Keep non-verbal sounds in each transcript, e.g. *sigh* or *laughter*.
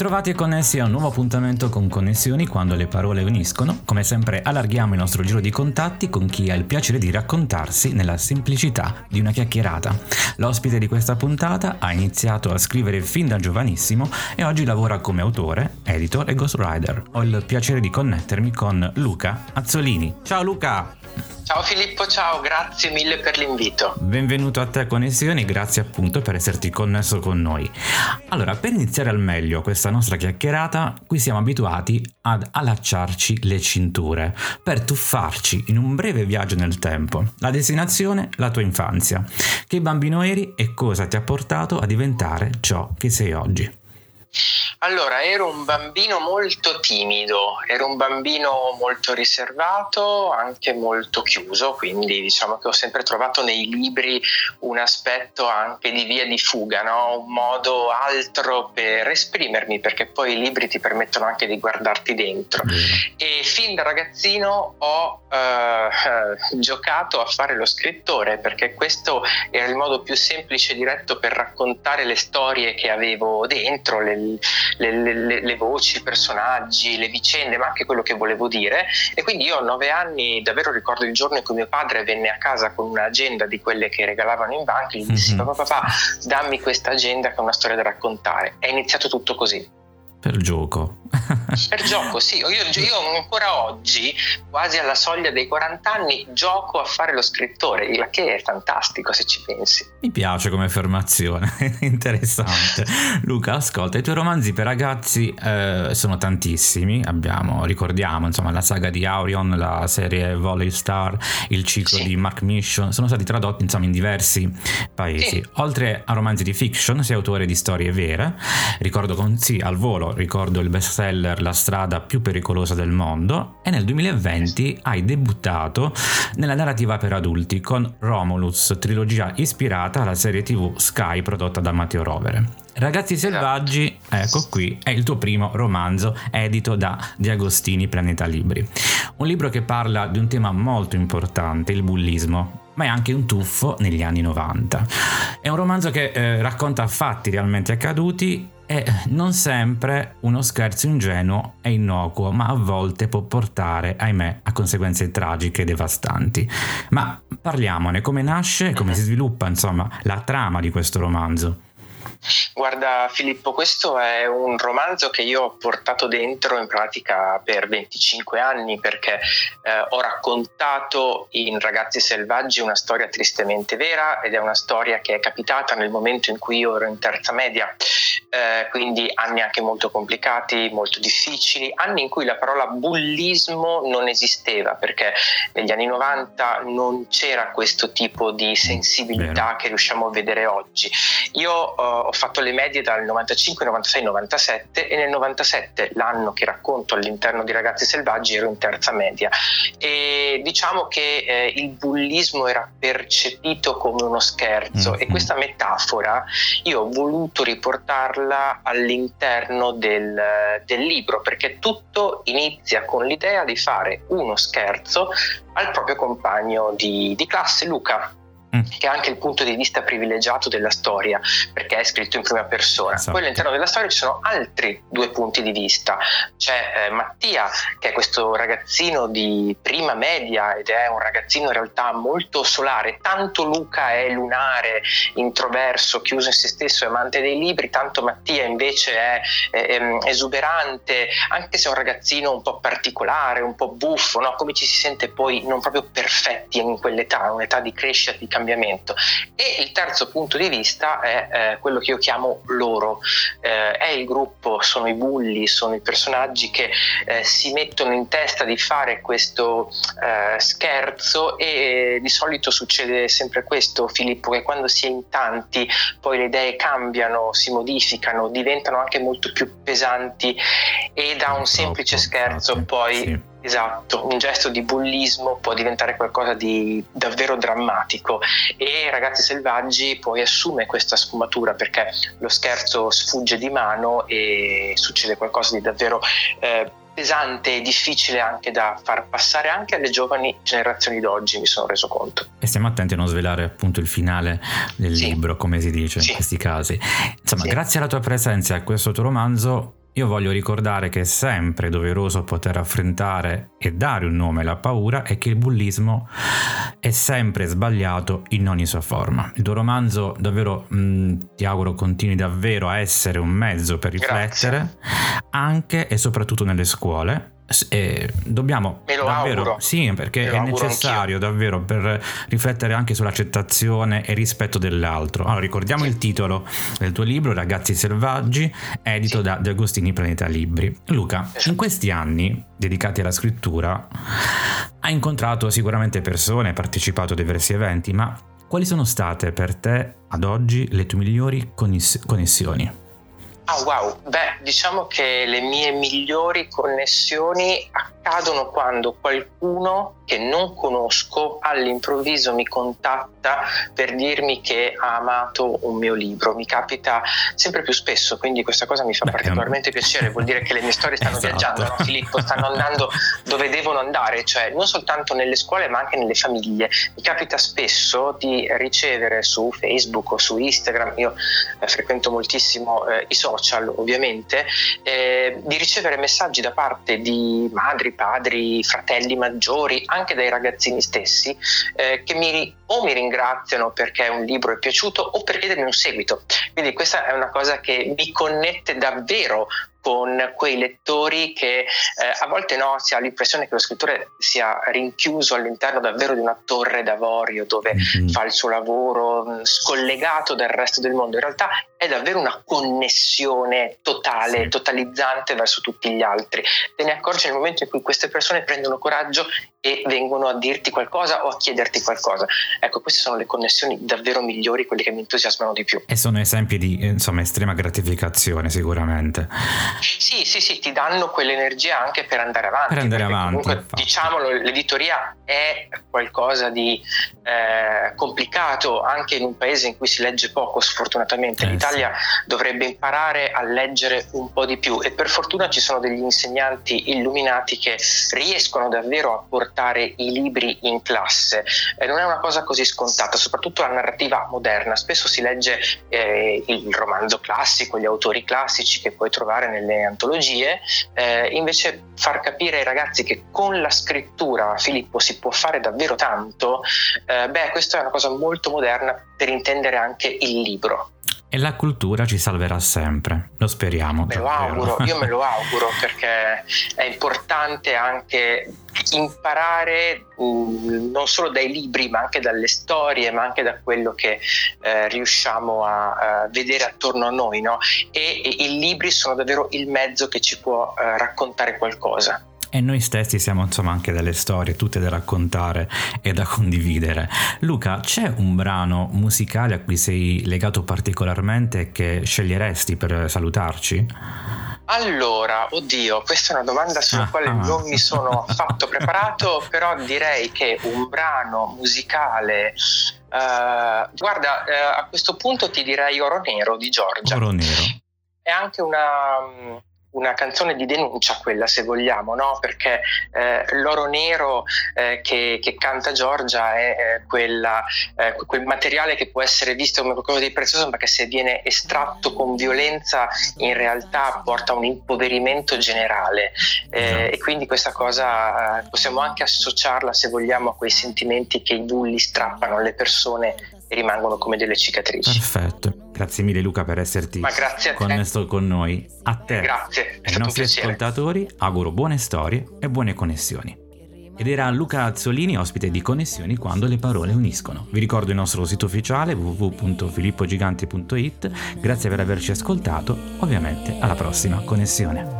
ritrovati e connessi a un nuovo appuntamento con Connessioni quando le parole uniscono. Come sempre allarghiamo il nostro giro di contatti con chi ha il piacere di raccontarsi nella semplicità di una chiacchierata. L'ospite di questa puntata ha iniziato a scrivere fin da giovanissimo e oggi lavora come autore, editor e ghostwriter. Ho il piacere di connettermi con Luca Azzolini. Ciao Luca! Ciao Filippo, ciao, grazie mille per l'invito. Benvenuto a te Connessioni, grazie appunto per esserti connesso con noi. Allora, per iniziare al meglio questa nostra chiacchierata, qui siamo abituati ad allacciarci le cinture per tuffarci in un breve viaggio nel tempo. La destinazione, la tua infanzia. Che bambino eri e cosa ti ha portato a diventare ciò che sei oggi? Allora, ero un bambino molto timido, ero un bambino molto riservato, anche molto chiuso, quindi diciamo che ho sempre trovato nei libri un aspetto anche di via di fuga, no? un modo altro per esprimermi, perché poi i libri ti permettono anche di guardarti dentro. E fin da ragazzino ho eh, *laughs* giocato a fare lo scrittore, perché questo era il modo più semplice e diretto per raccontare le storie che avevo dentro, le, le, le, le, voci, i personaggi, le vicende, ma anche quello che volevo dire. E quindi io a nove anni davvero ricordo il giorno in cui mio padre venne a casa con un'agenda di quelle che regalavano in banca e gli dissi: mm-hmm. Papà, papà, dammi questa agenda che è una storia da raccontare. È iniziato tutto così. Per gioco. per gioco, sì. Io, io, ancora oggi, quasi alla soglia dei 40 anni, gioco a fare lo scrittore, il che è fantastico se ci pensi. Mi piace come affermazione, *laughs* interessante. Luca, ascolta, i tuoi romanzi per ragazzi eh, sono tantissimi. Abbiamo, ricordiamo, insomma, la saga di Aurion, la serie Volley Star, il ciclo sì. di Mark Mission, sono stati tradotti insomma in diversi paesi. Sì. Oltre a romanzi di fiction, sei autore di storie vere. Ricordo con sì, al volo ricordo il bestseller La strada più pericolosa del mondo e nel 2020 hai debuttato nella narrativa per adulti con Romulus, trilogia ispirata alla serie tv Sky prodotta da Matteo Rovere. Ragazzi selvaggi, ecco qui, è il tuo primo romanzo edito da Di Agostini Planeta Libri. Un libro che parla di un tema molto importante, il bullismo, ma è anche un tuffo negli anni 90. È un romanzo che eh, racconta fatti realmente accaduti e non sempre uno scherzo ingenuo è innocuo, ma a volte può portare, ahimè, a conseguenze tragiche e devastanti. Ma parliamone, come nasce e come si sviluppa, insomma, la trama di questo romanzo. Guarda Filippo, questo è un romanzo che io ho portato dentro in pratica per 25 anni perché eh, ho raccontato in Ragazzi Selvaggi una storia tristemente vera ed è una storia che è capitata nel momento in cui io ero in terza media, eh, quindi anni anche molto complicati, molto difficili, anni in cui la parola bullismo non esisteva perché negli anni 90 non c'era questo tipo di sensibilità Vero. che riusciamo a vedere oggi. Io eh, ho fatto le medie dal 95, 96, 97 e nel 97, l'anno che racconto all'interno di Ragazzi Selvaggi, ero in terza media e diciamo che eh, il bullismo era percepito come uno scherzo mm-hmm. e questa metafora io ho voluto riportarla all'interno del, del libro perché tutto inizia con l'idea di fare uno scherzo al proprio compagno di, di classe Luca Mm. Che ha anche il punto di vista privilegiato della storia, perché è scritto in prima persona. Esatto. Poi all'interno della storia ci sono altri due punti di vista. C'è eh, Mattia, che è questo ragazzino di prima media ed è un ragazzino in realtà molto solare, tanto Luca è lunare, introverso, chiuso in se stesso, amante dei libri, tanto Mattia invece è eh, esuberante, anche se è un ragazzino un po' particolare, un po' buffo, no? come ci si sente poi non proprio perfetti in quell'età, un'età di crescita, di cambiamento. E il terzo punto di vista è eh, quello che io chiamo loro, eh, è il gruppo, sono i bulli, sono i personaggi che eh, si mettono in testa di fare questo eh, scherzo e di solito succede sempre questo Filippo, che quando si è in tanti poi le idee cambiano, si modificano, diventano anche molto più pesanti e da un semplice scherzo poi... Sì Esatto, un gesto di bullismo può diventare qualcosa di davvero drammatico e Ragazzi Selvaggi poi assume questa sfumatura perché lo scherzo sfugge di mano e succede qualcosa di davvero eh, pesante e difficile anche da far passare anche alle giovani generazioni d'oggi, mi sono reso conto. E stiamo attenti a non svelare appunto il finale del sì. libro, come si dice sì. in questi casi. Insomma, sì. grazie alla tua presenza a questo tuo romanzo io voglio ricordare che è sempre doveroso poter affrontare e dare un nome alla paura e che il bullismo è sempre sbagliato in ogni sua forma. Il tuo romanzo davvero mh, ti auguro continui davvero a essere un mezzo per riflettere Grazie. anche e soprattutto nelle scuole eh, dobbiamo davvero auguro. sì perché è necessario anch'io. davvero per riflettere anche sull'accettazione e rispetto dell'altro allora ricordiamo sì. il titolo del tuo libro Ragazzi selvaggi edito sì. da De Agostini Planeta Libri Luca esatto. in questi anni dedicati alla scrittura hai incontrato sicuramente persone partecipato a diversi eventi ma quali sono state per te ad oggi le tue migliori connessioni? Ah wow, beh diciamo che le mie migliori connessioni accadono quando qualcuno che non conosco all'improvviso mi contatta per dirmi che ha amato un mio libro. Mi capita sempre più spesso, quindi questa cosa mi fa Beh, particolarmente piacere, vuol dire che le mie storie stanno esatto. viaggiando, no Filippo? Stanno andando dove devono andare, cioè non soltanto nelle scuole ma anche nelle famiglie. Mi capita spesso di ricevere su Facebook o su Instagram, io eh, frequento moltissimo eh, i social ovviamente, eh, di ricevere messaggi da parte di madri, padri, fratelli maggiori, anche dai ragazzini stessi, eh, che mi, o mi ringraziano perché un libro è piaciuto o per chiedermi un seguito. Quindi questa è una cosa che mi connette davvero con quei lettori che eh, a volte no, si ha l'impressione che lo scrittore sia rinchiuso all'interno davvero di una torre d'avorio dove mm-hmm. fa il suo lavoro mm, scollegato dal resto del mondo. In realtà è davvero una connessione totale, sì. totalizzante verso tutti gli altri. Te ne accorgi nel momento in cui queste persone prendono coraggio e vengono a dirti qualcosa o a chiederti qualcosa. Ecco, queste sono le connessioni davvero migliori, quelle che mi entusiasmano di più. E sono esempi di insomma, estrema gratificazione sicuramente. Sì, sì, sì, ti danno quell'energia anche per andare avanti. Per andare avanti. Comunque, diciamolo, l'editoria è qualcosa di eh, complicato anche in un paese in cui si legge poco, sfortunatamente. Eh, L'Italia sì. dovrebbe imparare a leggere un po' di più e per fortuna ci sono degli insegnanti illuminati che riescono davvero a portare i libri in classe. Eh, non è una cosa così scontata, soprattutto la narrativa moderna. Spesso si legge eh, il romanzo classico, gli autori classici che puoi trovare nelle antologie, eh, invece far capire ai ragazzi che con la scrittura, Filippo, si può fare davvero tanto, eh, beh, questa è una cosa molto moderna per intendere anche il libro. E la cultura ci salverà sempre, lo speriamo. Me lo auguro, io me lo *laughs* auguro perché è importante anche imparare um, non solo dai libri ma anche dalle storie ma anche da quello che eh, riusciamo a, a, vedere attorno a noi no? e, e, i libri sono davvero il mezzo che ci può eh, raccontare qualcosa e noi stessi siamo insomma anche delle storie tutte da raccontare e da condividere. Luca, c'è un brano musicale a cui sei legato particolarmente e che sceglieresti per salutarci? Allora, oddio, questa è una domanda sulla ah, quale ah. non mi sono affatto preparato, *laughs* però direi che un brano musicale Uh, guarda, uh, a questo punto ti direi Oro Nero di Giorgia. Oro Nero. È anche una, una canzone di denuncia quella se vogliamo, no? perché eh, l'oro nero eh, che, che, canta Giorgia è eh, quella, eh, quel materiale che può essere visto come qualcosa di prezioso ma che se viene estratto con violenza in realtà porta a un impoverimento generale eh, esatto. e quindi questa cosa possiamo anche associarla se vogliamo a quei sentimenti che i bulli strappano alle persone rimangono come delle cicatrici. Perfetto. Grazie mille Luca per esserti connesso con noi. A te grazie, e ai nostri ascoltatori auguro buone storie e buone connessioni. Ed era Luca Azzolini, ospite di Connessioni quando le parole uniscono. Vi ricordo il nostro sito ufficiale www.filippogiganti.it. Grazie per averci ascoltato. Ovviamente alla prossima connessione.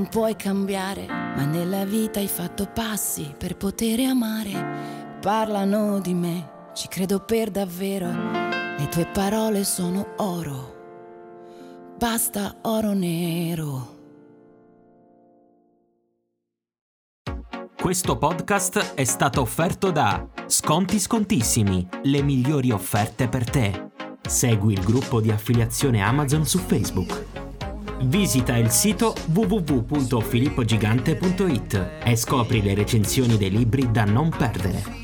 puoi cambiare, ma nella vita hai fatto passi per poter amare. Parlano di me, ci credo per davvero, le tue parole sono oro, basta oro nero. Questo podcast è stato offerto da Sconti Scontissimi, le migliori offerte per te. Segui il gruppo di affiliazione Amazon su Facebook. Visita il sito www.filippogigante.it e scopri le recensioni dei libri da non perdere.